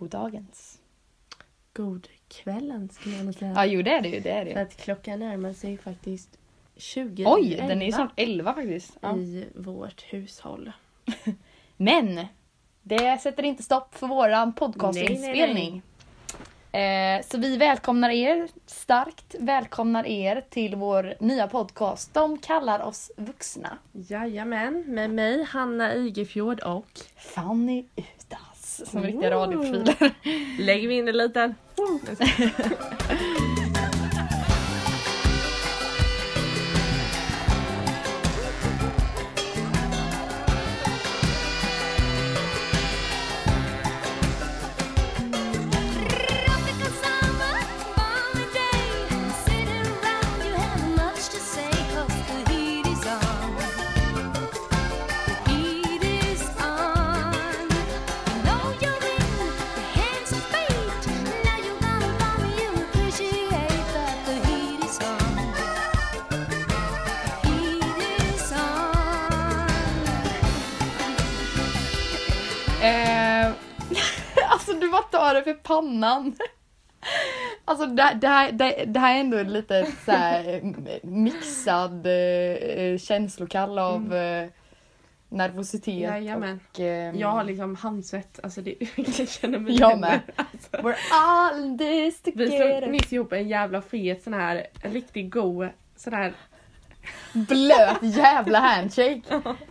Goddagens. God kvällen skulle jag nog säga. Ja, jo det är det ju. Det är det För att klockan närmar sig faktiskt 20 Oj, den är ju 11 snart 11 faktiskt. Ja. i vårt hushåll. Men det sätter inte stopp för våran podcastinspelning. Eh, så vi välkomnar er starkt, välkomnar er till vår nya podcast. De kallar oss vuxna. Jajamän, med mig Hanna Igefjord och Fanny Udas. Som riktiga radioprofiler. lägger vi in en liten... Eh, alltså du bara tar det för pannan. Alltså det, det, här, det, det här är ändå lite så här eh, mixad eh, känslokall av eh, nervositet. Jajamän. Och, eh, Jag har liksom handsvett, alltså det, jag känner mig Jag med. Alltså. We're all this Vi slog together. nyss ihop en jävla fet sån här, en riktigt god sån här, Blöt jävla handshake.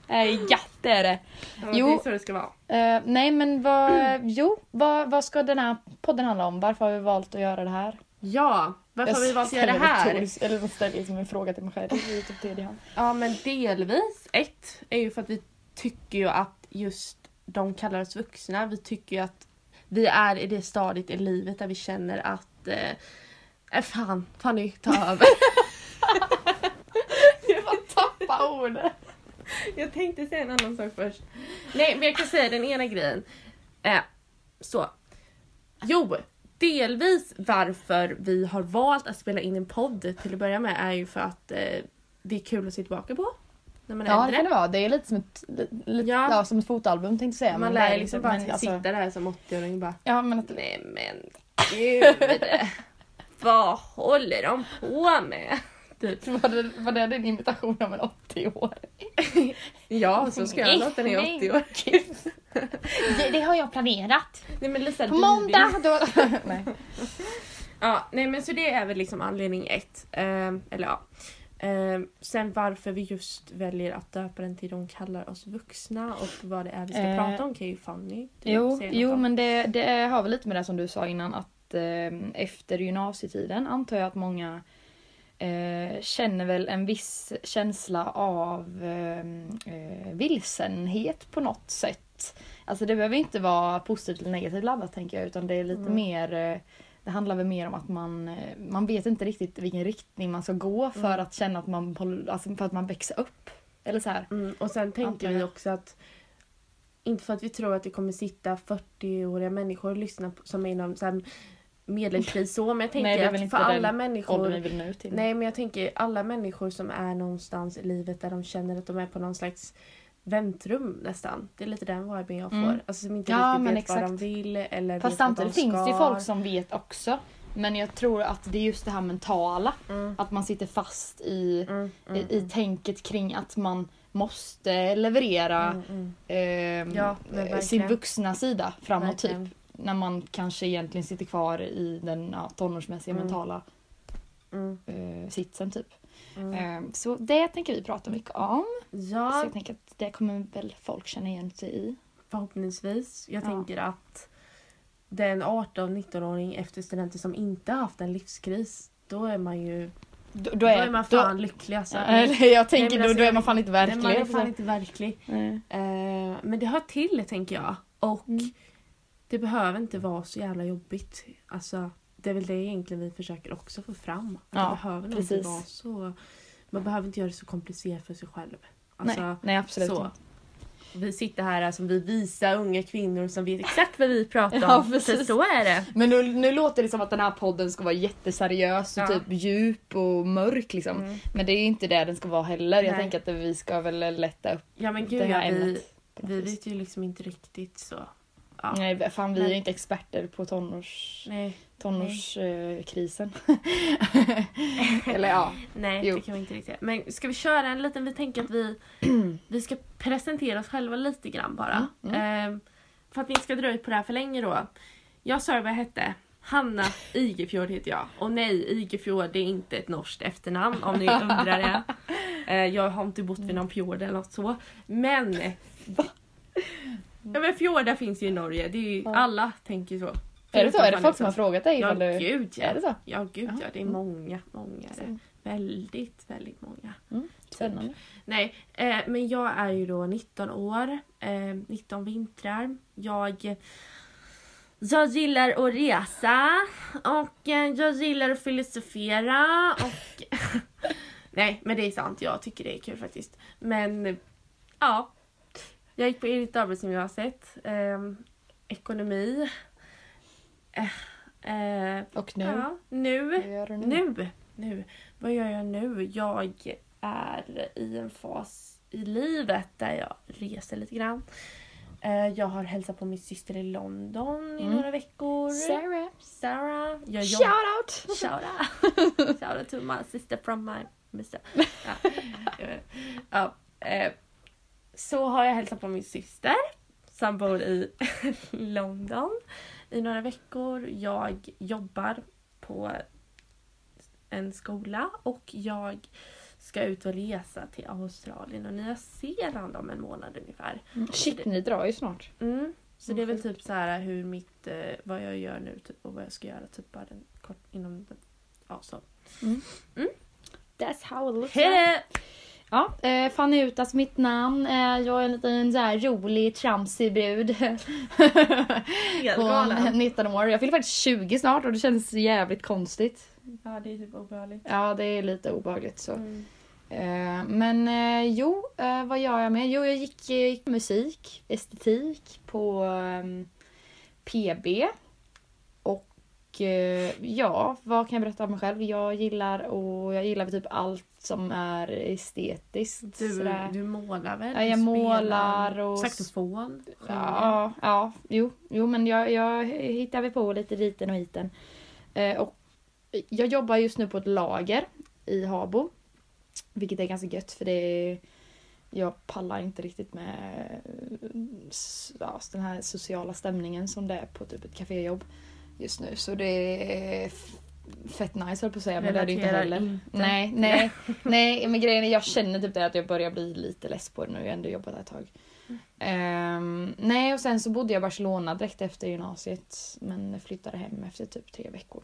Eh, ja, det är det. ja, Jo. det är så det ska vara. Eh, nej men vad, jo, vad, vad ska den här podden handla om? Varför har vi valt att göra det här? Ja, varför har vi valt att göra det här? retoriskt- Eller jag ställer liksom en fråga till mig själv. Hand. Ja men delvis. Ett är ju för att vi tycker ju att just de kallar oss vuxna. Vi tycker ju att vi är i det stadiet i livet där vi känner att eh, äh, fan, Fanny ta över. Jag bara tappa ordet. jag tänkte säga en annan sak först. Nej men jag kan säga den ena grejen. Eh, så. Jo, delvis varför vi har valt att spela in en podd till att börja med är ju för att eh, det är kul att se tillbaka på. När man är Ja det äldre. kan det vara. Det är lite som ett, li, li, Ja. ja. som ett fotoalbum tänkte jag säga. Man men det är lär liksom bara men alltså- sitta där som 80-åring och bara Ja men att, Nej men gud! Vad håller de på med? Typ. var, det, var det din imitation av en 80-år? Ja, så ska jag låta när jag är 80 år. det, det har jag planerat. Nej men Lisa, På måndag då... Nej. Ja, nej men så det är väl liksom anledning ett. Ehm, eller ja. Ehm, sen varför vi just väljer att döpa den till De kallar oss vuxna och vad det är vi ska Eh, prata om kan ju Fanny typ Jo, jo om. men det, det har väl lite med det som du sa innan att eh, efter gymnasietiden antar jag att många eh, känner väl en viss känsla av eh, eh, vilsenhet på något sätt. Alltså det behöver inte vara positivt eller negativt laddat tänker jag utan det är lite Mm. mer eh, det handlar väl mer om att man, eh, man vet inte riktigt vilken riktning man ska gå för Mm. att känna att man, alltså för att man växer upp. Eller så här. Mm, och sen tänker vi också att inte för att vi tror att det kommer sitta 40-åriga människor och lyssna på, som är inom så här medlemspris så men jag tänker Nej, att för alla människor. Nej men jag tänker alla människor som är någonstans i livet där de känner att de är på någon slags väntrum nästan. Det är lite den viben jag får. Mm. Alltså som inte Ja, riktigt vet vad de exakt. vill eller Fast samtidigt de finns det folk som vet också. Men jag tror att det är just det här mentala. Mm, Att man sitter fast i, mm, mm, i, i tänket kring att man måste leverera mm, mm. Ja, eh, verkligen. sin vuxna sida framåt Verkligen. typ. När man kanske egentligen sitter kvar i den ja, tonårsmässiga Mm. mentala Mm, eh, sitsen typ. mm. Ehm, så det tänker vi prata mycket om. Så Ja, jag tänker att det kommer väl folk känna igen sig i. förhoppningsvis. Jag Ja. tänker att den 18-19-åring efter studenten som inte har haft en livskris, då är man ju Då, då är man fan lycklig alltså. Eller jag tänker då, alltså, då är man fan inte Nej, verklig. man är fan inte verklig. Nej. Eh, men det hör till tänker jag. Och Mm. Det behöver inte vara så jävla jobbigt. Alltså, det är väl det egentligen vi försöker också få fram. Att Ja, det behöver nog inte precis. vara så... Man behöver inte göra det så komplicerat för sig själv. nej, Alltså, nej absolut så. inte. Vi sitter här som vi visa unga kvinnor som vet exakt vad vi pratar om. Ja, precis. så är det. Men nu, nu låter det som att den här podden ska vara jätteseriös och Ja. typ djup och mörk liksom. Mm. Men det är inte det den ska vara heller. Jag Nej. tänker att vi ska väl lätta upp Ja men det gud här ja, vi, ämnet. vi vis. vet ju liksom inte riktigt så ja. Nej, fan vi är ju inte experter på tonårs, Nej, tonårskrisen. Eller ja. nej Jo. det kan vi inte riktigt. Men ska vi köra en liten, vi tänker att vi, vi ska presentera oss själva lite grann bara. Mm, Ehm, för att inte ska dra ut på det här för länge då. Jag sa vad jag hette. Hanna Igefjord heter jag. Och nej, Igefjord är inte ett norskt efternamn om ni undrar det. Eh, jag har inte bott vid någon fjord eller något så. Men... Ja men fjordar finns ju i Norge. Det är ju, Ja. alla tänker ju så. Är det så? Är det folk som har frågat dig? Ja ifall du... gud ja. Är det så? Ja gud ja, det är Mm. många, många. är det. Väldigt, väldigt många. Spännande. Nej, eh, men jag är ju då 19 år, eh, 19 vintrar. Jag, jag gillar att resa och eh, jag gillar att filosofera och... Nej, men det är sant. Jag tycker det är kul faktiskt. Men ja, jag gick på Elit arbetsgymnasiet, eh, ekonomi. Eh, eh, Och nu? Ja, nu. Vad gör du nu? Nu, nu. Vad gör jag nu? Jag är i en fas i livet där jag reser lite grann. Eh, Jag har hälsat på min syster i London i Mm. några veckor. Sarah. Sarah. Jag Shout out! Shout out! Shout out to my sister from my mister. Ja. Ja, eh, Så har jag hälsat på min syster som bor i London i några veckor. Jag jobbar på en skola och jag ska ut och resa till Australien och Nya Zeeland om en månad ungefär. Shit, ni drar ju snart. Mm. Så det är väl typ så här hur mitt, eh, vad jag gör nu typ, och vad jag ska göra typ bara en kort inom den, ja så. That's how it looks Hej Ja, eh, Fanny Utas mitt namn. Eh, jag är en liten så här rolig, tramsig brud. Helt På galen. 19 år. Jag fyller faktiskt 20 snart och det känns jävligt konstigt. Ja det är typ obehagligt. Ja, det är lite obehagligt så. Mm. Eh, men eh, jo, eh, vad gör jag med? Jo, jag gick, eh, gick musik, estetik på ehm, PB. Eh, ja, vad kan jag berätta om mig själv? Jag gillar och jag gillar typ allt som är estetiskt. Du, sådär. du målar väl? Ja, jag målar och- Saxofon? Ja, ja jo, jo men jag, jag hittar väl på lite diten och hiten. Eh, och jag jobbar just nu på ett lager i Habo. Vilket är ganska gött för det är, jag pallar inte riktigt med eh, ja, den här sociala stämningen som det är på typ ett kaféjobb just nu. Så det är fett nice höll på att säga men det är det inte heller. inte. Nej, nej, nej men grejen är jag känner typ det att jag börjar bli lite less på det nu. Jag har ändå jobbat där ett tag. Ehm, nej och sen så bodde jag i Barcelona direkt efter gymnasiet men flyttade hem efter typ tre veckor.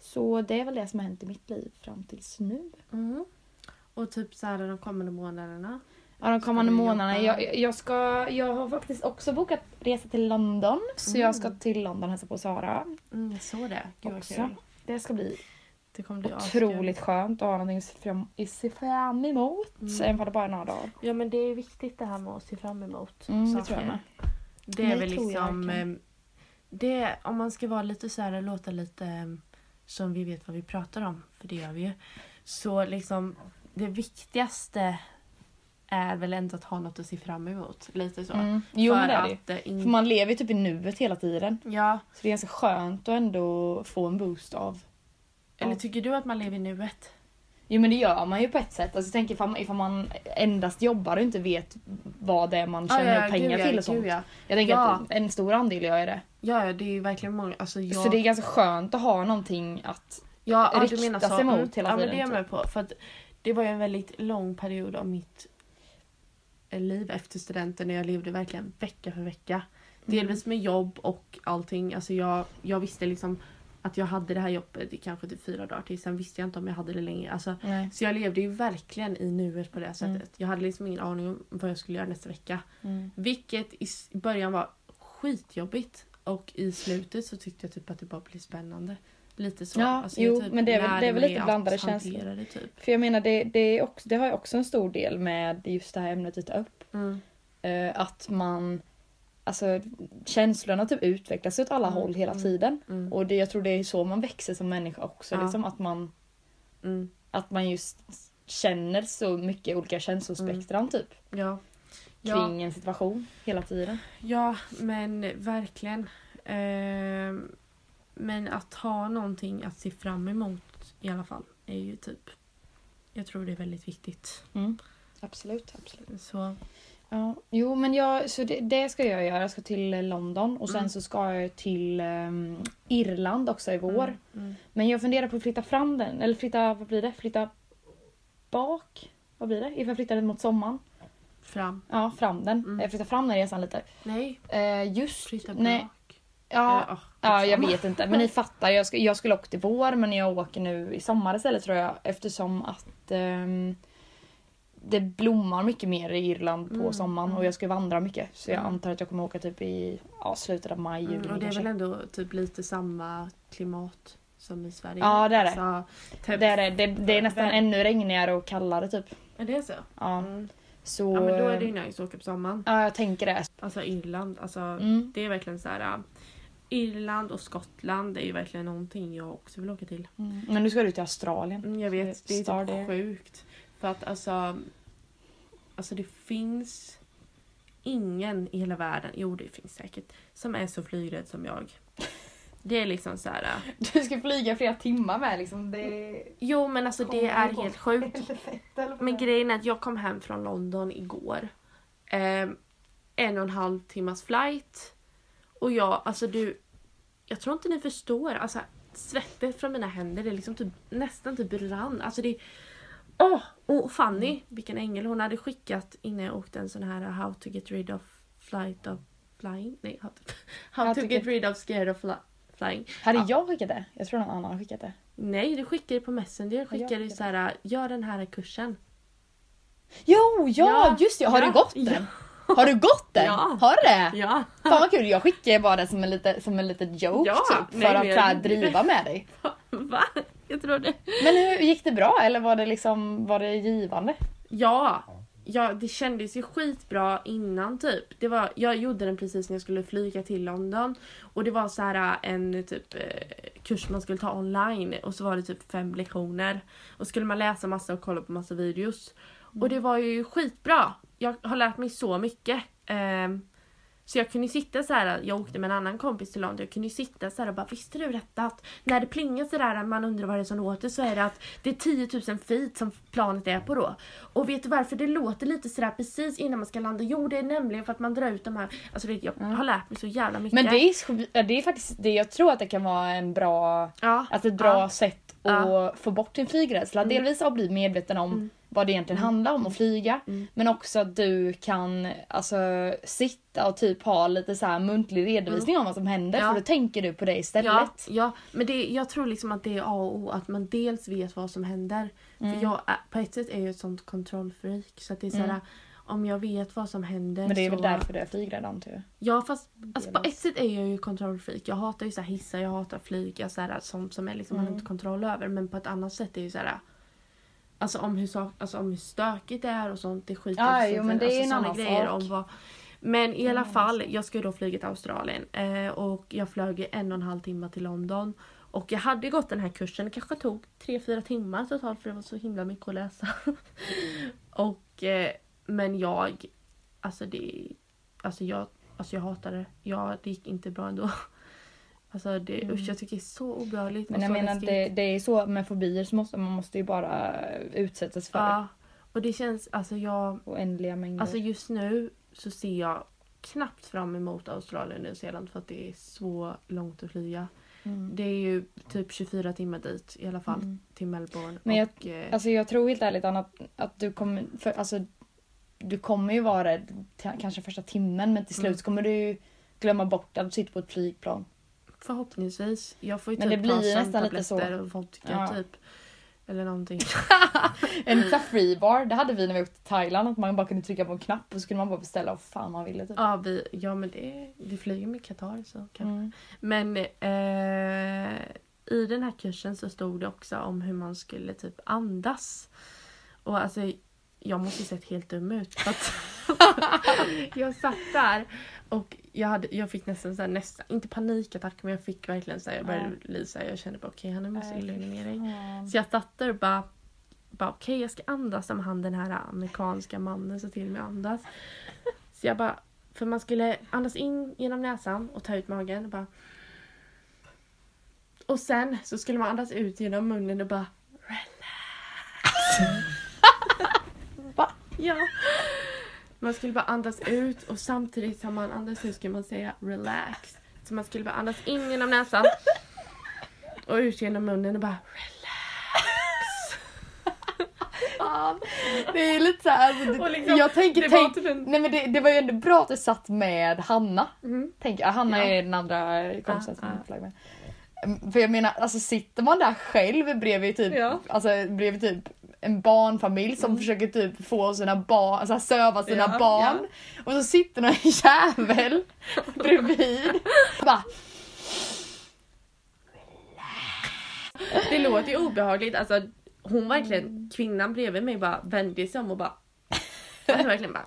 Så det är väl det som har hänt i mitt liv fram tills nu. Mm. Och typ så här de kommande månaderna? Ja, de kommande månaderna. Jag, jag, ska, jag har faktiskt också bokat resa till London. Så Mm. jag ska till London och hälsa på Sara. Mm, jag såg det. Gud Också. kul. Det ska bli Det kommer bli otroligt skönt att ha någonting att se fram, se fram emot. Mm. Även om det bara är några dagar. Ja men det är viktigt det här med att se fram emot Mm, det saker. tror jag med. Det är Det väl jag liksom... eh, Det, om man ska vara lite så här, låta lite eh, som vi vet vad vi pratar om, för det gör vi ju. Så liksom det viktigaste är väl ändå att ha något att se fram emot. Lite så. Mm. Jo För det är det att, eh, in- För man lever ju typ i nuet hela tiden. Ja, Så det är ganska skönt att ändå få en boost av. eller Ja. tycker du att man lever i nuet? Jo men det gör man ju på ett sätt. Alltså jag tänker ifall man, ifall man endast jobbar och inte vet vad det är man tjänar pengar gud, ja, till och sånt. gud, ja. Jag tänker Ja. att en stor andel gör det. ja, ja, det är ju verkligen många. Alltså, jag... Så det är ganska skönt att ha någonting att... Ja, ja, rikta sig mot Mm. hela ja, men tiden, det är jag typ. med på. För att det var ju en väldigt lång period av mitt liv efter studenten när jag levde verkligen vecka för vecka. Mm. Delvis med jobb och allting. Alltså jag, jag visste liksom att jag hade det här jobbet i kanske typ fyra dagar till. Sen visste jag inte om jag hade det längre. Alltså, Nej. så jag levde ju verkligen i nuet på det sättet. Mm. Jag hade liksom ingen aning om vad jag skulle göra nästa vecka. Mm. Vilket i början var skitjobbigt. Och i slutet så tyckte jag typ att det bara blev spännande. Lite så. Ja, Alltså jo, typ men det är väl- det är väl lite att blandade känslor. Det, typ. För jag menar det, det, är också, det har ju också en stor del med just det här ämnet vi tar upp. Mm. Eh, att man... Alltså känslorna typ utvecklas åt alla Mm, håll hela mm. tiden. Mm. Och det, jag tror det är så man växer som människa också. Ja. Liksom, att, man, Mm. att man just känner så mycket olika känslospektran typ. Ja. Ja. kring en situation hela tiden. Ja, men verkligen. Ehm, men att ha någonting att se fram emot i alla fall är ju typ... Jag tror det är väldigt viktigt. Mm. Absolut, absolut. Så, Ja, jo men jag, så det, det ska jag göra. Jag ska till London och sen Mm. så ska jag till ehm, Irland också i vår. Mm, mm. Men jag funderar på att flytta fram den. Eller flytta, vad blir det? Flytta bak? Vad blir det? Ifall jag flyttar den mot sommaren. Fram. Ja, fram den. Mm. Jag flyttar fram den resan lite. Nej, Eh, just... flytta nej, bak. Ja, Eh, åh, ja, jag skitsamma. vet inte. Men ni fattar. Jag, ska, jag skulle åka till vår men jag åker nu i sommar istället tror jag. Eftersom att ehm, det blommar mycket mer i Irland på Mm, sommaren mm. och jag ska vandra mycket. Så jag Mm. antar att jag kommer åka typ i ja, slutet av maj, juni Mm, och det är kanske. väl ändå typ lite samma klimat som i Sverige? Ja, det är det. Alltså, typ, Det är, det. Det, det är nästan Väl- ännu regnigare och kallare typ. Är det så? Ja, Mm. så... Ja men då är det ju nice att åka på sommaren. Ja, jag tänker det. Alltså Irland, alltså Mm. det är verkligen så här. Irland och Skottland är ju verkligen någonting jag också vill åka till. Mm. Men nu ska du till Australien. Mm, jag vet, det är Star typ sjukt. För att alltså, alltså det finns ingen i hela världen, jo det finns säkert, som är så flygrädd som jag. Det är liksom så här. äh, Du ska flyga flera timmar med liksom. Det Jo men alltså det är helt sjukt. Men grejen är att jag kom hem från London igår. Ehm, en och en halv timmas flight. Och jag, alltså du... Jag tror inte ni förstår. Alltså svettet från mina händer, det är liksom typ, nästan typ rann. Alltså det... Åh! och Fanny, vilken ängel, hon hade skickat innan jag åkte en sån här How to get rid of flight of flying. Nej, how to, how to get rid of scared of fly, flying. Hade Ja. jag skickat det? Jag tror någon annan har skickat det. Nej, du skickade på Messenger. jag Skickade skickade. så här, gör den här kursen. Jo, ja, Ja, just det. Har ja, du gått ja. Har du gått den? Ja. Har du det? Ja. Fan vad kul, jag skickar bara det som en liten, som en liten joke Ja, typ. För nej, att men så här, jag- driva med dig. Va? Jag tror det. Men hur gick det bra eller var det liksom, var det givande? Ja, ja, det kändes ju skitbra innan typ. Det var, jag gjorde den precis när jag skulle flyga till London. Och det var så här en typ eh, kurs man skulle ta online och så var det typ fem lektioner. Och skulle man läsa massa och kolla på massa videos. Och det var ju skitbra. Jag har lärt mig så mycket. Ehm, så jag kunde sitta så här, jag åkte med en annan kompis till London, jag kunde sitta så här och bara visste du detta att när det plingar så där man undrar vad det är som låter så är det att det är 10 000 feet som planet är på då. Och vet du varför det låter lite sådär precis innan man ska landa? Jo det är nämligen för att man drar ut de här, alltså det, jag har lärt mig så jävla mycket. Men det är, det är faktiskt, det, jag tror att det kan vara en bra, ja, alltså ett bra Ja. sätt att Ja. få bort din flygrädsla. Mm. Dels att bli medveten om Mm. Vad det egentligen handlar om att flyga. Mm. Men också att du kan alltså, sitta och typ ha lite så här muntlig redovisning om vad som händer. Mm. Ja. För då tänker du på det istället. Ja, ja, men det, jag tror liksom att det är A och O att man dels vet vad som händer. Mm. För jag på ett sätt är jag ett sånt kontrollfreak. Så att det är såhär, Mm. om jag vet vad som händer Men det är så... väl därför du är flygrädd antar jag. Ja fast alltså, på ett sätt är jag ju kontrollfreak. Jag hatar ju så här hissar, jag hatar flyg, jag, så här, sånt som är liksom, man har Mm. inte kontroll över. Men på ett annat sätt är ju så här. Alltså om hur, sak, alltså om hur stökigt det är och sånt, det skiter i. jo, men det är alltså, en såna annan grejer sak. Om vad, men i alla fall, jag ska ju då flyga till Australien. Eh, och jag flög en och en halv timme till London. Och jag hade gått den här kursen, det kanske tog 3-4 timmar totalt för det var så himla mycket att läsa. och, eh, men jag, alltså det, alltså jag, alltså jag hatade det. Ja, det gick inte bra ändå. Alltså det, Mm. usch jag tycker det är så obehagligt. Men jag menar det, det är så med fobier så måste man måste ju bara utsättas för Ja, och det känns, alltså jag, oändliga mängder. alltså just nu så ser jag knappt fram emot Australien och Nya Zeeland för att det är så långt att flyga. mm. Det är ju typ 24 timmar dit i alla fall Mm. till Melbourne. Men jag- och, eh, Alltså jag tror helt ärligt Anna, att, att du kommer, för, alltså, du kommer ju vara rädd kanske första timmen men till slut Mm. kommer du glömma bort att du sitter på ett flygplan. Förhoppningsvis. Jag får ju Men typ det blir nästan lite så. och vodka Ja. typ. Eller någonting. En sån här free bar, det hade vi när vi åkte till Thailand att man bara kunde trycka på en knapp och så kunde man bara beställa vad fan man ville typ. ja, vi, ja men det, vi flyger med Qatar så kanske. Mm. Men eh, i den här kursen så stod det också om hur man skulle typ andas. Och alltså jag måste ju sett helt dum ut. För att jag satt där och jag, hade, jag fick nästan så nästan, inte panikattack men jag fick verkligen så här, jag började lysa. Jag kände bara okej måste Nej, lugna ner dig. Fan. Så jag satt där och bara bara okej jag ska andas som han den här amerikanska mannen så till mig att andas. Så jag bara, för man skulle andas in genom näsan och ta ut magen och bara och sen så skulle man andas ut genom munnen och bara relax. Va? Ja. Man skulle bara andas ut och samtidigt som man andas ut skulle man säga relax. Så man skulle bara andas in genom näsan och ut genom munnen och bara relax. Det är lite så här, alltså, det, liksom, jag tänker, det var tänk, typ en- nej men det, det var ju ändå bra att du satt med Hanna. Mm. Tänk, ja, Hanna Ja. är den andra kompisen som Ja, jag ja. flagg med. För jag menar, alltså sitter man där själv bredvid typ, Ja. alltså, bredvid typ en barnfamilj som försöker typ få sina barn, alltså söva sina Ja, barn. Och så sitter någon jävel bredvid. Bara, Det låter ju obehagligt. Alltså, hon verkligen, kvinnan bredvid mig bara vände sig om och bara... Alltså verkligen bara...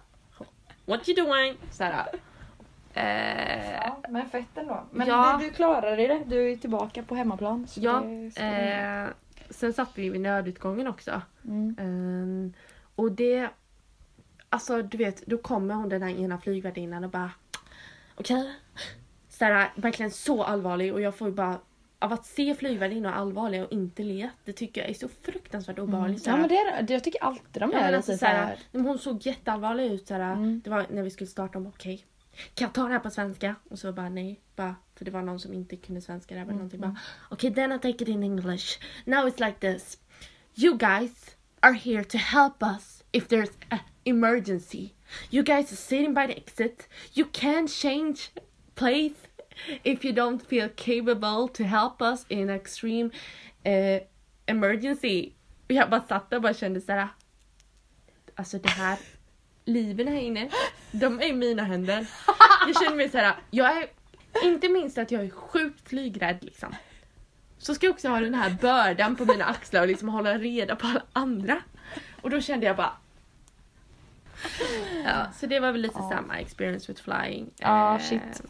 What you doing? Såhär. Eh, ja, men fett ändå. Men Ja. du, klarade det, du är tillbaka på hemmaplan. ja, det- eh, sen satt vi vid nödutgången också. Mm. Ehm, och det... Alltså du vet, då kommer hon den här ena flygvärdinnan och bara... Okej? Såhär, verkligen så allvarlig och jag får ju bara... Av att se flygvärdinnor allvarliga och inte le, det tycker jag är så fruktansvärt obehagligt. Ja såhär. men det det- jag tycker alltid de Ja, är lite alltså, såhär... såhär, men hon såg jätteallvarlig ut. Såhär. Mm. Det var när vi skulle starta om, okej. Kan jag ta det här på svenska? Och så bara nej. Bara, för det var någon som inte kunde svenska där. eller någonting. Bara, okej then I take it in English. Now it's like this. You guys are here to help us if there's an emergency. You guys are sitting by the exit. You can change place if you don't feel capable to help us in extreme eh, emergency. Jag bara satt där och bara kände såhär. Alltså det här, liven här inne, de är mina händer. Jag känner mig såhär, jag är, inte minst att jag är sjukt flygrädd liksom. Så ska jag också ha den här bördan på mina axlar och liksom hålla reda på alla andra. Och då kände jag bara Ja, så det var väl lite Ja. samma experience with flying. Ja, Eh, shit.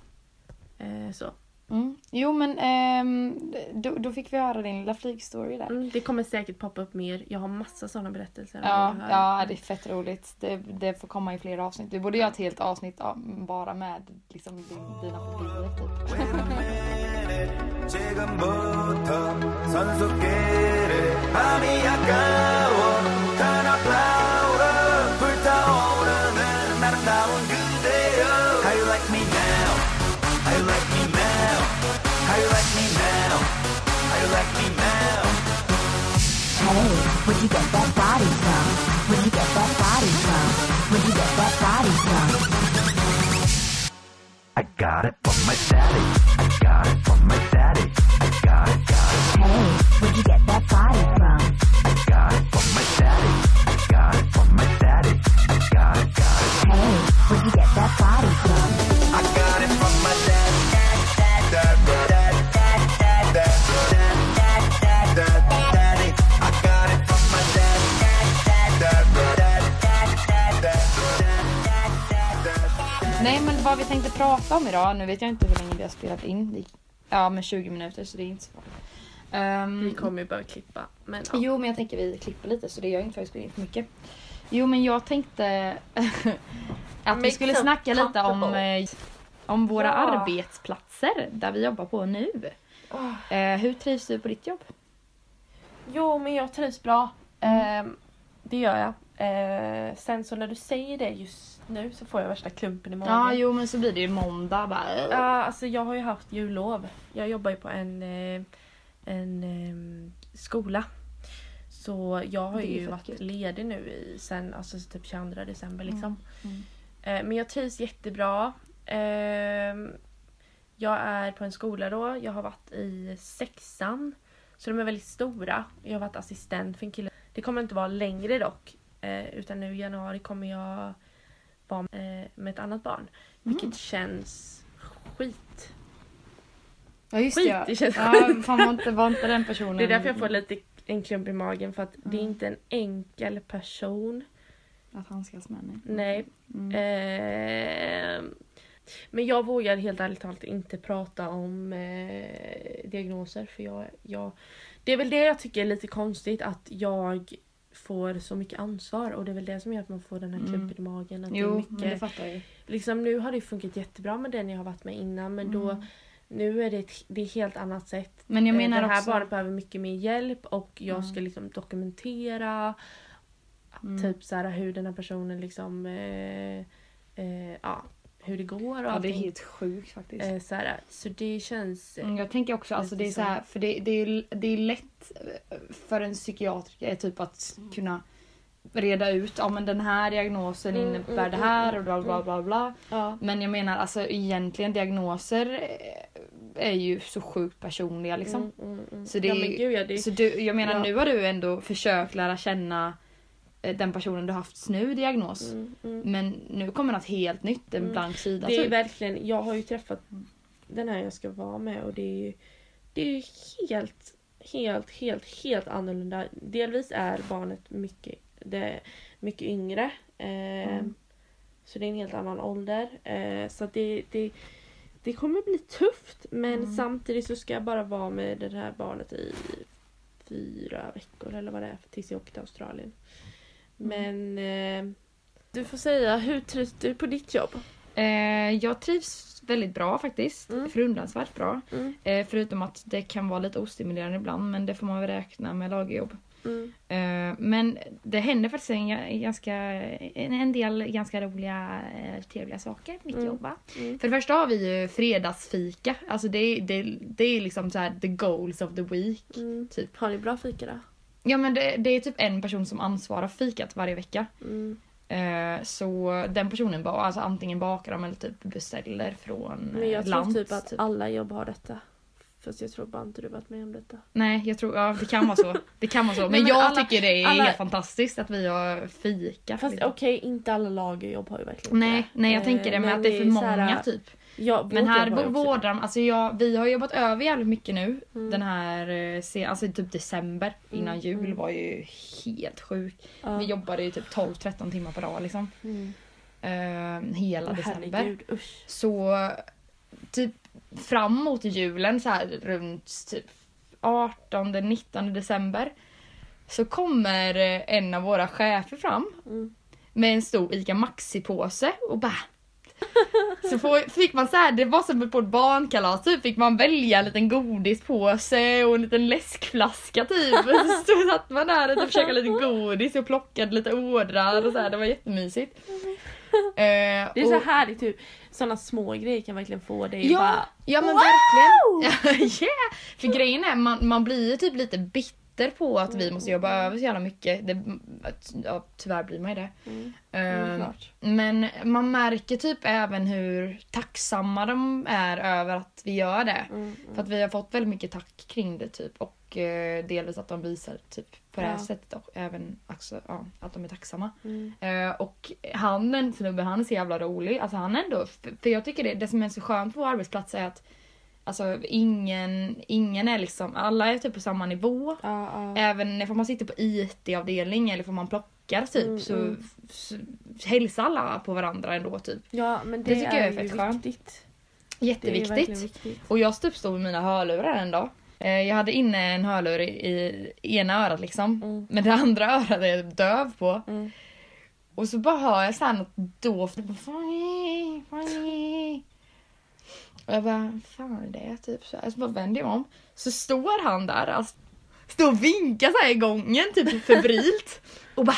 Eh, så. Mm. Jo men ehm, då, då fick vi höra din lilla flygstory där. Mm, det kommer säkert poppa upp mer. Jag har massa sådana berättelser. Ja, ja, det är fett roligt. Det, det får komma i fler avsnitt. Vi borde göra ett helt avsnitt av, bara med liksom, din, dina fobier. Typ. where'd you get that body from? Where'd you get that body from? Where'd you get that body from? I got it from my daddy I got it from my daddy I got it, got it Hey, where'd you get that Vi tänkte prata om idag, nu vet jag inte hur länge vi har spelat in. Ja men 20 minuter så det är inte så farligt. Ehm, Vi kommer ju behöva klippa. Men ja. Jo men jag tänker vi klipper lite så det gör inte för att vi spelar in för mycket. Jo men jag tänkte att vi skulle snacka lite om, eh, om våra Ja. arbetsplatser där vi jobbar på nu. Eh, hur trivs du på ditt jobb? Jo, men jag trivs bra. Ehm, det gör jag. Eh, sen så när du säger det just nu så får jag värsta klumpen i magen. Ja jo men så blir det ju måndag bara. Ja, alltså jag har ju haft jullov. Jag jobbar ju på en, eh, en eh, skola. Så jag har ju varit kul. ledig nu i, sen alltså typ 22 december liksom. Mm. Eh, men jag trivs jättebra. Ehm, jag är på en skola då. Jag har varit i sexan. Så de är väldigt stora. Jag har varit assistent för en kille. Det kommer inte vara längre dock. Utan nu i januari kommer jag vara eh, med ett annat barn. Vilket Mm. känns skit. Ja just Skit, det. det känns ja, skit. fan var inte, var inte den personen. Det är därför jag får lite en klump i magen för att det är Mm. inte en enkel person. Att handskas med mig. Nej. Mm. Ehm, men jag vågar helt ärligt talat inte prata om eh, diagnoser för jag, jag... Det är väl det jag tycker är lite konstigt att jag får så mycket ansvar och det är väl det som gör att man får den här klumpen i magen. Att det är Jo, mycket, men det fattar jag ju. liksom, nu har det funkat jättebra med den jag har varit med innan men då nu är det ett det är helt annat sätt. Men jag Eh, menar det här också... barnet behöver mycket mer hjälp och jag ska liksom dokumentera Mm. typ så här, hur den här personen liksom eh, eh, ja, hur det går och Ja, det är allting. helt sjukt faktiskt. eh, så, här, så det känns... Mm, Jag tänker också, alltså det är så här, för det, det, är, det är lätt för en psykiatriker typ att kunna reda ut, ja men den här diagnosen Mm, innebär mm, det mm, här mm, och bla bla bla bla. Ja. Men jag menar alltså egentligen diagnoser eh, är ju så sjukt personliga liksom. Mm, mm, mm. Så det ja, är- men gud, ja, det, Så du, jag menar Ja. nu har du ändå försökt lära känna eh, den personen du har haft nu diagnos. mm, mm. Men nu kommer något helt nytt, en Mm. blank sida Det är typ. verkligen, jag har ju träffat den här jag ska vara med och det är ju det är ju helt, helt, helt, helt annorlunda. Delvis är barnet mycket, det mycket yngre. Eh, Mm. Så det är en helt annan ålder. Eh, så det, det, det kommer bli tufft men Mm. samtidigt så ska jag bara vara med det här barnet i fyra veckor eller vad det är tills jag åker till Australien. Men eh, du får säga, hur trivs du på ditt jobb? Eh, jag trivs väldigt bra faktiskt. Mm. Förundransvärt bra. Mm. Eh, förutom att det kan vara lite ostimulerande ibland men det får man väl räkna med lagjobb. Mm. Eh, men det händer faktiskt en, ganska, en, del ganska roliga, eh, trevliga saker på mitt Mm. jobb. Mm. För det första har vi ju fredagsfika. Alltså det, är- det, det är liksom så här the goals of the week. Mm. Typ. Har ni bra fika då? Ja men det, det är typ en person som ansvarar för fikat varje vecka. Mm. Eh, så den personen bara, alltså antingen bakar de eller typ beställer från Men jag eh, tror typ att alla jobb har detta. Fast jag tror bara inte du varit med om detta. Nej jag tror, ja det kan vara så. Det kan vara så. Men, Nej, men jag alla- tycker det är alla- helt fantastiskt att vi har fika. Fast liksom. okej, inte alla lagerjobb har ju verkligen Nej, nej jag Eh, tänker det, men, att det är för många här, typ. Ja, Men här vårdar de, alltså jag, vi har jobbat över jävligt mycket nu. Mm. Den här, eh, alltså typ december innan Mm, jul mm. var ju helt sjuk. Ja. Vi jobbade ju typ 12-13 timmar per dag liksom. Mm. Eh, hela Åh, december. herregud, usch. Så typ fram mot julen så här runt typ 18-19 december så kommer en av våra chefer fram Mm. med en stor ICA Maxi-påse och bara så fick man så här, det var som på ett barnkalas typ, fick man välja en liten godispåse och en liten läskflaska typ. Så satt man där och typ käkade lite godis och plockade lite ådrar och så här, det var jättemysigt. Eh, Det är så och- härligt hur sådana små grejer kan verkligen få dig Ja, bara... ja men Wow! verkligen. yeah! För grejen är man, man blir ju typ lite bitter på att Mm, vi måste jobba över så jävla mycket. Det, ja, tyvärr blir man ju det. Mm. Eh, Mm, men man märker typ även hur tacksamma de är över att vi gör det. Mm, För att vi har fått väldigt mycket tack kring det typ. Och eh, delvis att de visar typ på det här Ja. sättet och även också, ja, att de är tacksamma. mm, Eh, och han den snubben, han är så jävla rolig. Alltså han är ändå, för- jag tycker det, det som är så skönt på vår arbetsplats är att Alltså ingen, ingen är liksom, alla är typ på samma nivå. Ja, ja. Även ifall man sitter på IT-avdelning eller ifall man plockar typ Mm, så, mm. så hälsar alla på varandra ändå typ. ja, men det, Det tycker jag är fett skönt. viktigt. Är Jätteviktigt. verkligen viktigt. Och jag typ stod med mina hörlurar en dag. Eh, Jag hade inne en hörlur i, i ena örat liksom. Mm. Men det andra örat är jag döv på. Mm. Och så bara hör jag såhär något dovt. Och jag bara, "Vad fan är det? Typ så, här. så bara vänder jag om. Så står han där, alltså, står och vinkar så här i gången, typ febrilt. Och bara,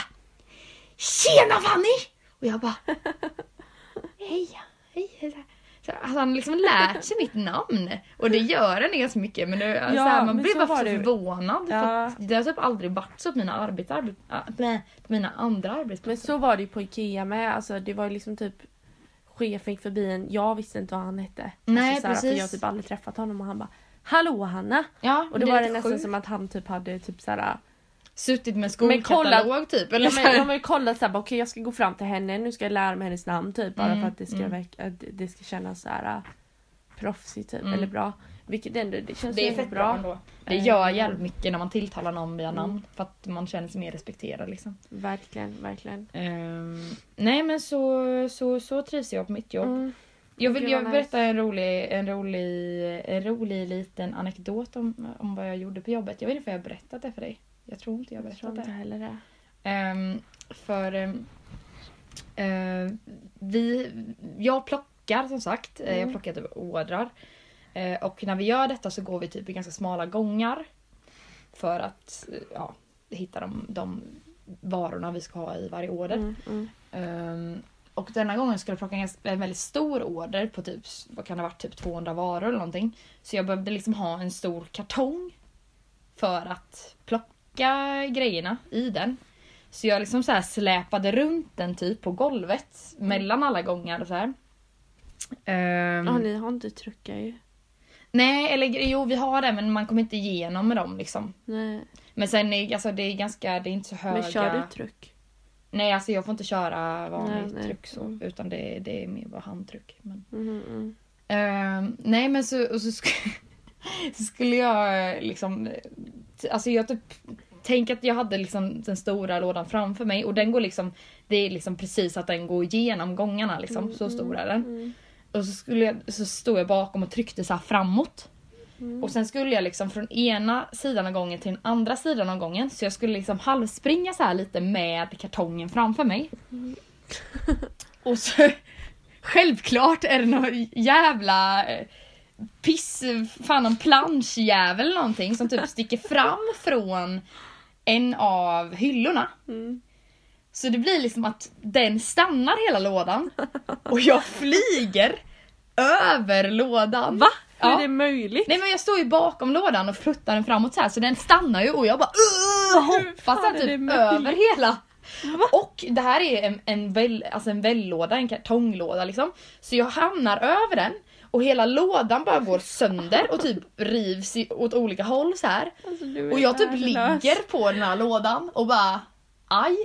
Tjena Fanny! Och jag bara, hej, hej. Så, alltså, han har liksom lärt sig mitt namn. Och det gör en ganska mycket. Men det, Ja, så här, man men blir bara så det förvånad. För Ja. att det har typ aldrig varit så på mina, arbets, arbet, blä, på mina andra Men arbetsplatser. så var det ju på Ikea med. Alltså, det var ju liksom typ chefen gick förbi en. Jag visste inte vad han hette. Nej, alltså, så här, För precis. jag har typ aldrig träffat honom och han bara Hallå Hanna! Ja, Och då är var det nästan sjukt. som att han typ hade typ såhär Suttit med skolkatalog typ. Eller Ja, men, de har ju kollat såhär, okej jag ska gå fram till henne, nu ska jag lära mig hennes namn typ bara Mm, för att det ska, mm. väck, att det ska kännas såhär äh, proffsigt typ, Mm. eller bra. Vilket ändå, det känns Det är fett bra ändå. Det Eh, gör jävligt mycket när man tilltalar någon via Mm. namn. För att man känner sig mer respekterad liksom. Verkligen, verkligen. Ehm, nej men så, så, så trivs jag på mitt jobb. Mm. Jag vill jag vad berätta en rolig, en, rolig, en rolig liten anekdot om, om vad jag gjorde på jobbet. Jag vet inte om jag har berättat det för dig. Jag tror inte jag har Jag tror heller det. Ehm, för ehm, eh, vi, jag plockar som sagt, eh, jag plockar typ ordrar. Eh, och när vi gör detta så går vi typ i ganska smala gångar. För att ja, hitta de, de varorna vi ska ha i varje order. Mm, mm. Ehm, och denna gången skulle jag plocka en, väldigt stor order på typ, vad kan det ha varit, typ 200 varor eller någonting. Så jag behövde liksom ha en stor kartong för att plocka grejerna i den. Så jag liksom så här släpade runt den typ på golvet mellan alla gångar och så här. Ehm, Ja, ni har inte truckar ju. Nej, eller jo vi har det men man kommer inte igenom med dem liksom. Nej. Men sen är alltså, det är ganska, det är inte så höga... Men kör du truck? Nej alltså jag får inte köra vanligt Nej, nej. tryck så. Mm. Utan det, det är mer bara handtryck. Men... Mm, mm. Ehm, nej men så, så, sk- så skulle jag liksom... Alltså jag typ... Tänk att jag hade liksom den stora lådan framför mig och den går liksom... Det är liksom precis att den går igenom gångarna liksom. så stor är den. Mm. Och så, skulle jag, så stod jag bakom och tryckte så här framåt. Och sen skulle jag liksom från ena sidan av gången till den andra sidan av gången. Så jag skulle liksom halvspringa så här lite med kartongen framför mig. och så självklart är det någon jävla eh, piss, fan någon planschjävel eller någonting som typ sticker fram från en av hyllorna. Mm. Så det blir liksom att den stannar hela lådan och jag flyger över lådan. Va? Hur Ja. är det möjligt? Nej men jag står ju bakom lådan och fruttar den framåt så här så den stannar ju och jag bara uh, det typ över hela. Och det här är en, en, väll, alltså en vällåda, en kartonglåda liksom. Så jag hamnar över den och hela lådan bara går sönder och typ rivs i, åt olika håll så här. Alltså, Och jag typ värdelös. ligger på den här lådan och bara aj.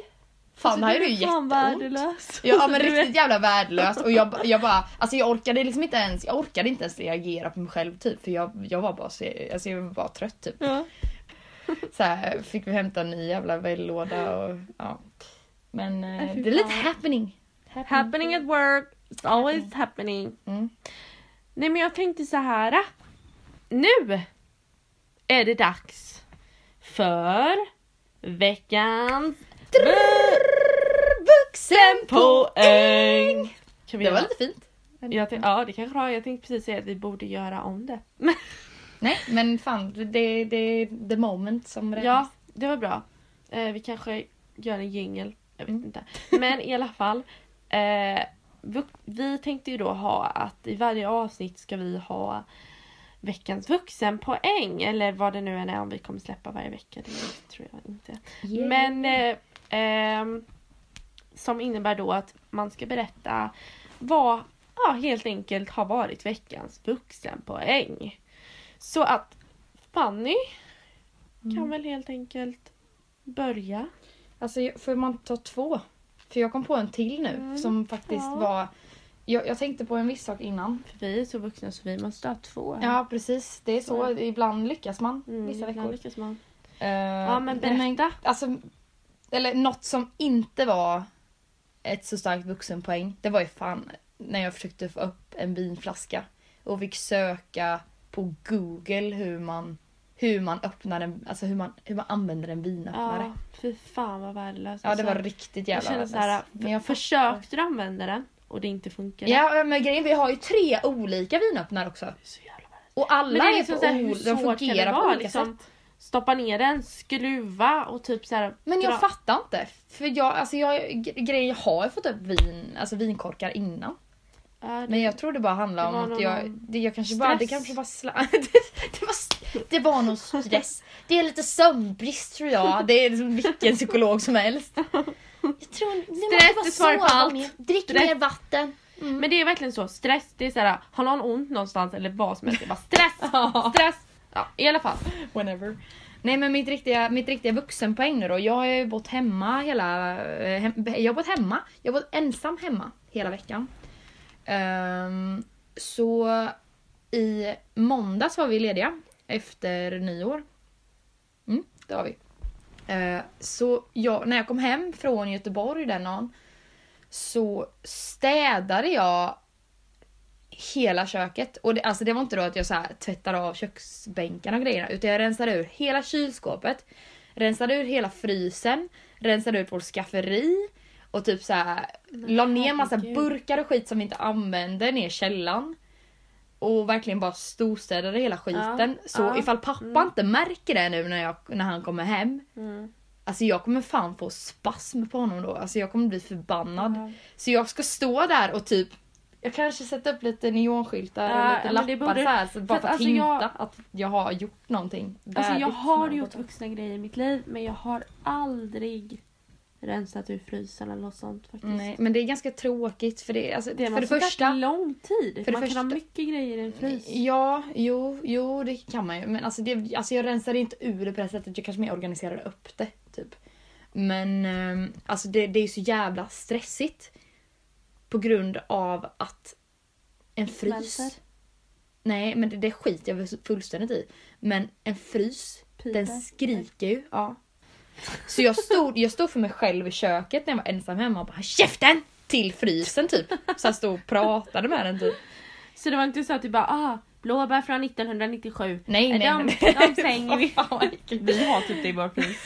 Fan Alltså, det här är ju jätteont. värdelös. Ja Alltså, men du är- riktigt jävla värdelöst och jag, jag bara, alltså jag orkade liksom inte ens, jag orkade inte ens reagera på mig själv typ för jag, jag var bara så, alltså jag var bara trött typ. Ja. Så här, fick vi hämta en ny jävla vällåda och ja. Men eh, Äh, fy det är lite fan. happening. Happening at work, it's always happening. Mm. Nej men jag tänkte så här. Nu är det dags för veckans vuxenpoäng. Kan vi Det var göra? lite fint. Jag tänkte, ja det kanske var. Jag tänkte precis säga att vi borde göra om det. Nej men fan det, det är the moment som räknas. Ja, det var bra. Eh, vi kanske gör en jingle. Jag vet Mm. inte. Men i alla fall. Eh, vi tänkte ju då ha att i varje avsnitt ska vi ha veckans vuxenpoäng. Eller vad det nu än är om vi kommer släppa varje vecka. Det tror jag inte. Yeah. Men eh, ehm, som innebär då att man ska berätta vad ja, helt enkelt har varit veckans vuxenpoäng. Så att Fanny Mm. kan väl helt enkelt börja. Alltså får man ta två? För jag kom på en till nu Mm. som faktiskt Ja. var jag, jag tänkte på en viss sak innan. För vi är så vuxna så vi måste ha två. Ja precis, det är så. Så. Ibland lyckas man mm, vissa veckor. lyckas man. Eh, Ja men berätta. alltså, eller något som inte var ett så starkt vuxenpoäng. Det var ju fan när jag försökte få upp en vinflaska och fick söka på google hur man hur man öppnar en, alltså hur man, hur man använder en vinöppnare. Ja, fy fan vad värdelöst. Ja, det var Alltså, riktigt Jag jävla känner så här, värdelöst. Men jag försökte du använda den och det inte funkade? Ja men grejen vi har ju tre olika vinöppnare också. Är värdelöst. Och alla Men det är är, liksom på så här, hur de fungerar på olika liksom? sätt. Stoppa ner den, skruva och typ så här. Men jag dra- fattar inte. För jag, alltså jag, gre- grejen, jag har ju fått upp vin, alltså vinkorkar innan. Det- Men jag tror det bara handlar Det om var att jag, det, jag kanske bara, det kanske var sla- det, det, var, det var nog stress. Det är lite sömnbrist tror jag. Det är liksom vilken psykolog som helst. Jag tror, ni Stress måste är svaret på sova allt. Mer. Drick Stress. mer vatten. Men det är verkligen så, stress, det är så här, har någon ont någonstans eller vad som helst, det är bara stress, stress. Ja, i alla fall. Whenever. Nej men mitt riktiga, mitt riktiga vuxenpoäng nu då. Jag har ju bott hemma hela... eh, Hem, jag har bott hemma. Jag har bott ensam hemma hela veckan. Ehm, så i måndags var vi lediga efter nyår. Mm, det var vi. Eh, så jag, när jag kom hem från Göteborg den dagen så städade jag hela köket. Och det, alltså det var inte då att jag så här tvättade av köksbänkarna och grejerna utan jag rensade ur hela kylskåpet. rensade ur hela frysen, rensade ut vårt skafferi och typ så här la ner massa burkar och skit som vi inte använde ner i källaren. Och verkligen bara storstädade hela skiten. Ja, så ja, ifall pappa inte märker det nu när, jag, när han kommer hem. Mm. Alltså jag kommer fan få spasm på honom då. Alltså jag kommer bli förbannad. Ja. Så jag ska stå där och typ jag kanske sätter upp lite neonskyltar Ja, och lite lappar borde- så här, så bara för att alltså jag- att jag har gjort någonting. Alltså jag har gjort vuxna grejer i mitt liv men jag har aldrig rensat ur frysen eller något sånt faktiskt. Nej, men det är ganska tråkigt för det, alltså, Det för det första. lång tid. för det Man kan ha första- mycket grejer i en frys. Ja, jo, jo det kan man ju. Men alltså, det, alltså jag rensade inte ur det på det sättet. Jag kanske mer organiserade upp det. Typ. Men ehm, alltså det, det är ju så jävla stressigt. På grund av att en frys... Smälter. Nej, men det, det skiter jag fullständigt i. Men en frys, Piper. den skriker ju. Ja. Så jag stod, jag stod för mig själv i köket när jag var ensam hemma och bara käften! Till frysen typ. Så jag stod och pratade med den typ. Så det var inte så att du bara ah, blåbär från 1997. Nej, Är nej, de, nej. de slänger vi. Vi har typ det i vår frys.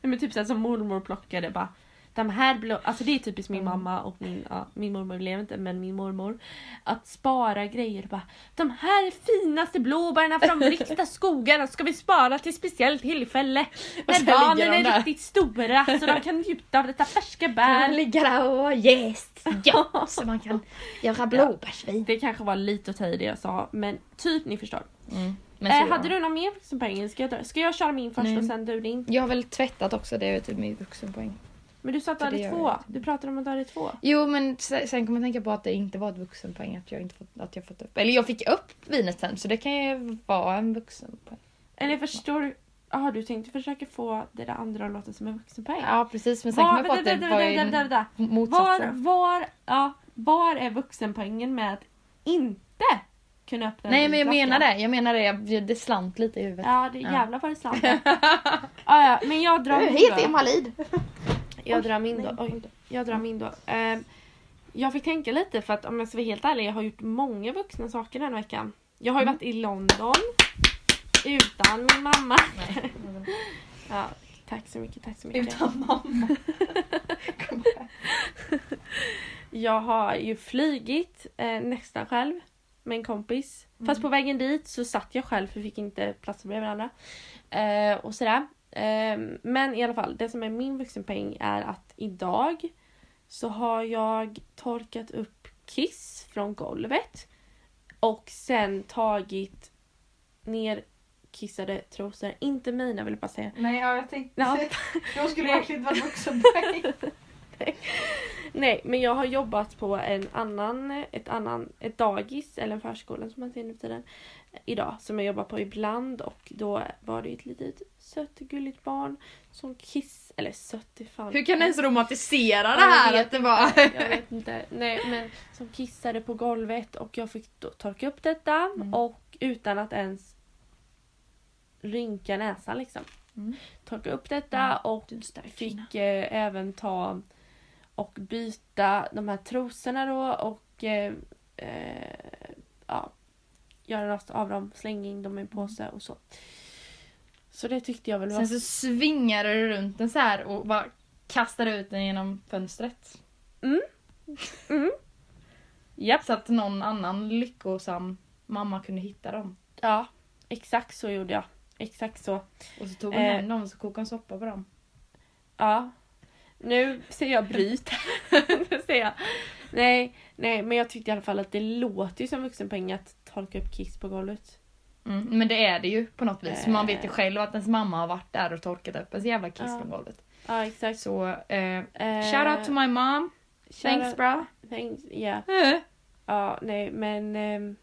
Nej, men typ så här som mormor plockade bara. De här blå, alltså det är typiskt min mamma och min, ja, min mormor lever inte men min mormor. Att spara grejer bara. De här finaste blåbärna från Vrikta skogar ska vi spara till speciellt tillfälle. När barnen de är där. riktigt stora så de kan njuta av detta färska bär. ligger där och vara jäst. Ja, så man kan göra blåbärsvin. Det kanske var lite att ta i det jag sa men typ ni förstår. Mm. Eh, hade du någon mer vuxenpoäng? Ska jag, ska jag köra min först Nej. och sen du din? Jag har väl tvättat också, det är typ min vuxenpoäng. Men du sa att du hade två. Du pratade om att du hade två. Jo men se- sen kommer jag tänka på att det inte var ett vuxenpoäng att jag inte fått, att jag fått upp. Eller jag fick upp vinet sen så det kan ju vara en vuxenpoäng. Eller förstår du? Jaha, du tänkte försöka få det där andra att låta som en vuxenpoäng? Ja precis men sen var, kommer jag på att det var ju. Var, motsatsen. var, ja, var är vuxenpoängen med att inte kunna öppna Nej men jag menar det, jag menar det, jag, det slant lite i huvudet. Ja, det jävlar vad det slant. ja, ja, men jag drar Du är helt invalid. Jag drar min då. Nej. Oj, jag drar min då. Ehm, jag fick tänka lite för att om jag ska vara helt ärlig, jag har gjort många vuxna saker den här veckan. Jag har ju Mm. varit i London utan min mamma. Ja, tack så mycket, tack så mycket. Utan mamma. Jag har ju flygit eh, nästan själv med en kompis. Fast på vägen dit så satt jag själv för vi fick inte platser bredvid varandra. Eh, och sådär. Eh, men i alla fall, det som är min vuxenpoäng är att idag så har jag torkat upp kiss från golvet. Och sen tagit ner kissade trosor. Inte mina vill jag bara säga. Nej ja, jag tänkte... Ja. Jag skulle verkligen vara vuxenpoäng. Nej, men jag har jobbat på en annan, ett, annan, ett dagis eller en förskola som man säger nu för tiden. Idag som jag jobbar på ibland och då var det ett litet sött gulligt barn som kiss eller sött är fan. Hur kan du ens romantisera det här? vet Att det var... Jag vet inte. Nej men som kissade på golvet och jag fick då torka upp detta Mm. och utan att ens rynka näsan liksom. Mm. Torka upp detta Mm. och fick eh, även ta och byta de här trosorna då och eh, eh, ja, göra något av dem, slänga in dem i en påse och så. Så det tyckte jag väl var... Sen så svingade du runt den så här och bara kastade ut den genom fönstret. Japp. Så att någon annan lyckosam mamma kunde hitta dem. Ja, exakt så gjorde jag. Exakt så. Och så tog hon Eh. hem dem och så kokade hon soppa på dem. Ja. Nu ser jag bryt. nu ser jag. Nej, nej, men jag tyckte i alla fall att det låter ju som vuxenpoäng att torka upp kiss på golvet. Mm. Men det är det ju på något vis. Eh. Man vet ju själv att ens mamma har varit där och torkat upp ens jävla kiss Ja. från golvet. Ja, exakt. Så eh, Eh, shout out to my mom. Thanks shout bra. out- Thanks, yeah. Eh. Ja, nej men... ehm,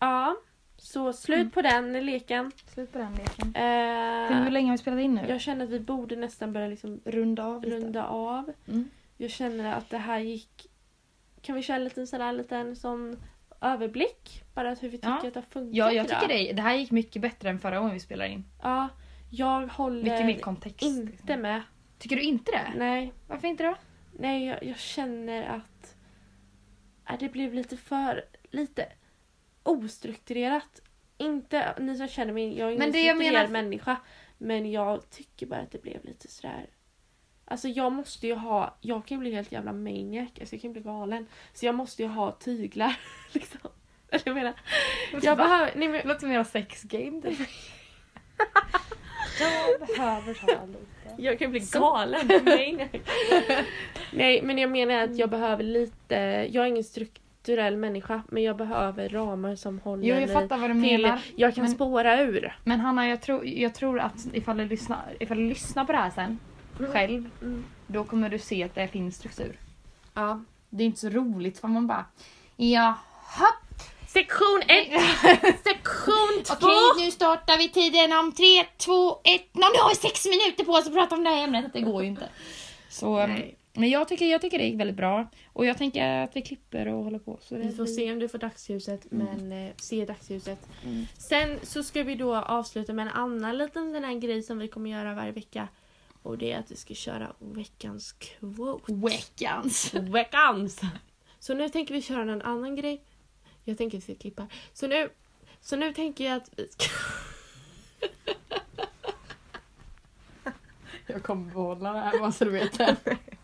ja, så slut Mm. på den leken. Slut på den leken. Eh, Hur länge har vi spelat in nu? jag känner att vi borde nästan börja liksom Runda av lite. runda av. Mm. Jag känner att det här gick... Kan vi köra en liten sån här liten sån överblick? Bara hur vi tycker Ja. att det har funkat Ja, jag tycker det, det här gick mycket bättre än förra gången vi spelade in. Ja, jag håller Mycket mer kontext. inte liksom. med. Tycker du inte det? Nej, Varför inte då? nej jag, jag känner att äh, det blev lite för lite ostrukturerat. Inte ni som känner mig, jag är ingen strukturerad menar- människa. Men jag tycker bara att det blev lite sådär. Alltså jag måste ju ha, jag kan ju bli helt jävla maniac, alltså jag kan bli galen. Så jag måste ju ha tyglar. Liksom. Eller jag menar, jag behöver, nej men, låter mer sex game typ. Jag behöver ta lite. jag kan bli galen. maniac. nej men jag menar att jag behöver lite, jag är ingen strukturell människa men jag behöver ramar som håller Jo jag fattar vad du till, menar. jag kan men- spåra ur. Men Hanna jag tror, jag tror att ifall du, lyssnar, ifall du lyssnar på det här sen själv Mm. då kommer du se att det finns struktur. Ja. Det är inte så roligt för man bara Jaha, Sektion 1! Sektion 2! okej nu startar vi tiden om 3, 2, 1, nu har vi sex minuter på oss att prata om det här ämnet. Det går ju inte. Så, Nej. Men jag tycker, jag tycker det gick väldigt bra. Och jag tänker att vi klipper och håller på. Så Vi får se om du får dagsljuset, men eh, se dagsljuset. Mm. Sen så ska vi då avsluta med en annan liten den här grej som vi kommer göra varje vecka. Och det är att vi ska köra veckans quote. Veckans. Veckans! Så nu tänker vi köra en annan grej. Jag tänker att vi ska klippa. Så nu, så nu tänker jag att vi ska... Jag kommer behålla det här bara så du vet det.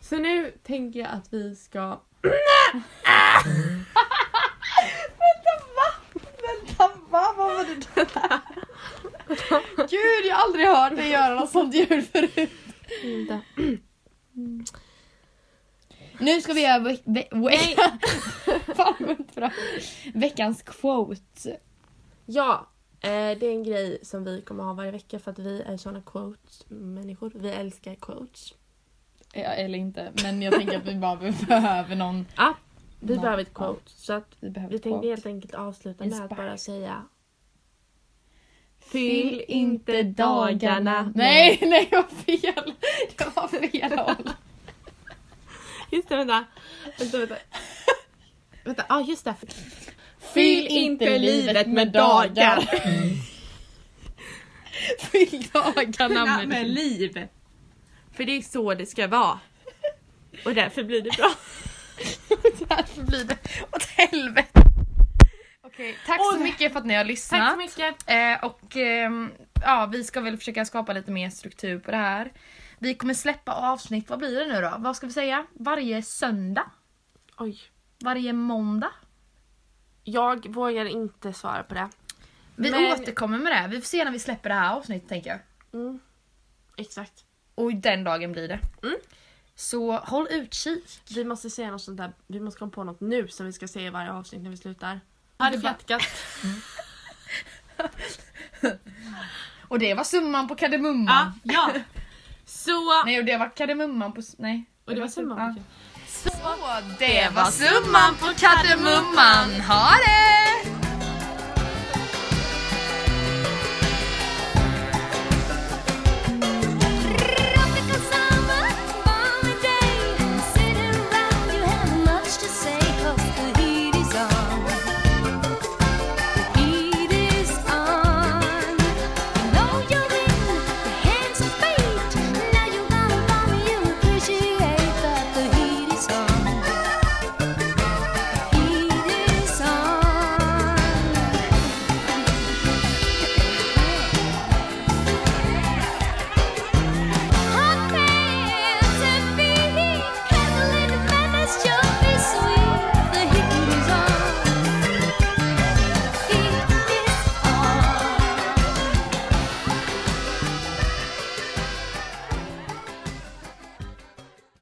Så nu tänker jag att vi ska... Vänta va? Vad var det där? Gud jag har aldrig hört dig göra något sånt ljud förut. Vänta. Nu ska vi göra ve- ve- ve- Fan, vänta veckans quote. Ja, det är en grej som vi kommer ha varje vecka för att vi är såna quotes-människor. Vi älskar quotes. Ja, eller inte, men jag tänker att vi bara behöver någon. Ja, vi Ja, behöver ett ja. quote. Så att Vi vi tänkte helt enkelt avsluta med att bara säga Fyll inte dagarna. Nej, nej, var fel. Det var fel håll. Just det, vänta. Vänta, vänta. Vänta, ja just det. Fyll inte livet med dagar. Fyll dagarna med, med liv. För det är så det ska vara. Och därför blir det bra. Därför blir det åt helvete. Okej, tack så mycket för att ni har lyssnat. Tack så mycket. Eh, och ehm, ja, vi ska väl försöka skapa lite mer struktur på det här. Vi kommer släppa avsnitt, vad blir det nu då? Vad ska vi säga? Varje söndag? Oj. Varje måndag? Jag vågar inte svara på det. Vi Men- återkommer med det. Vi får se när vi släpper det här avsnittet tänker jag. Mm. Exakt. Och den dagen blir det. Mm. Så håll utkik. Vi måste säga något sånt där. Vi måste komma på något nu som vi ska säga i varje avsnitt när vi slutar. Ha det bara- fjätkat. Och det var summan på kardemumman. Ja, ja. Så... Nej och det var kardemumman på... Nej. Och det var summan. Ja. Så, det var summan på kardemumman. Ha det!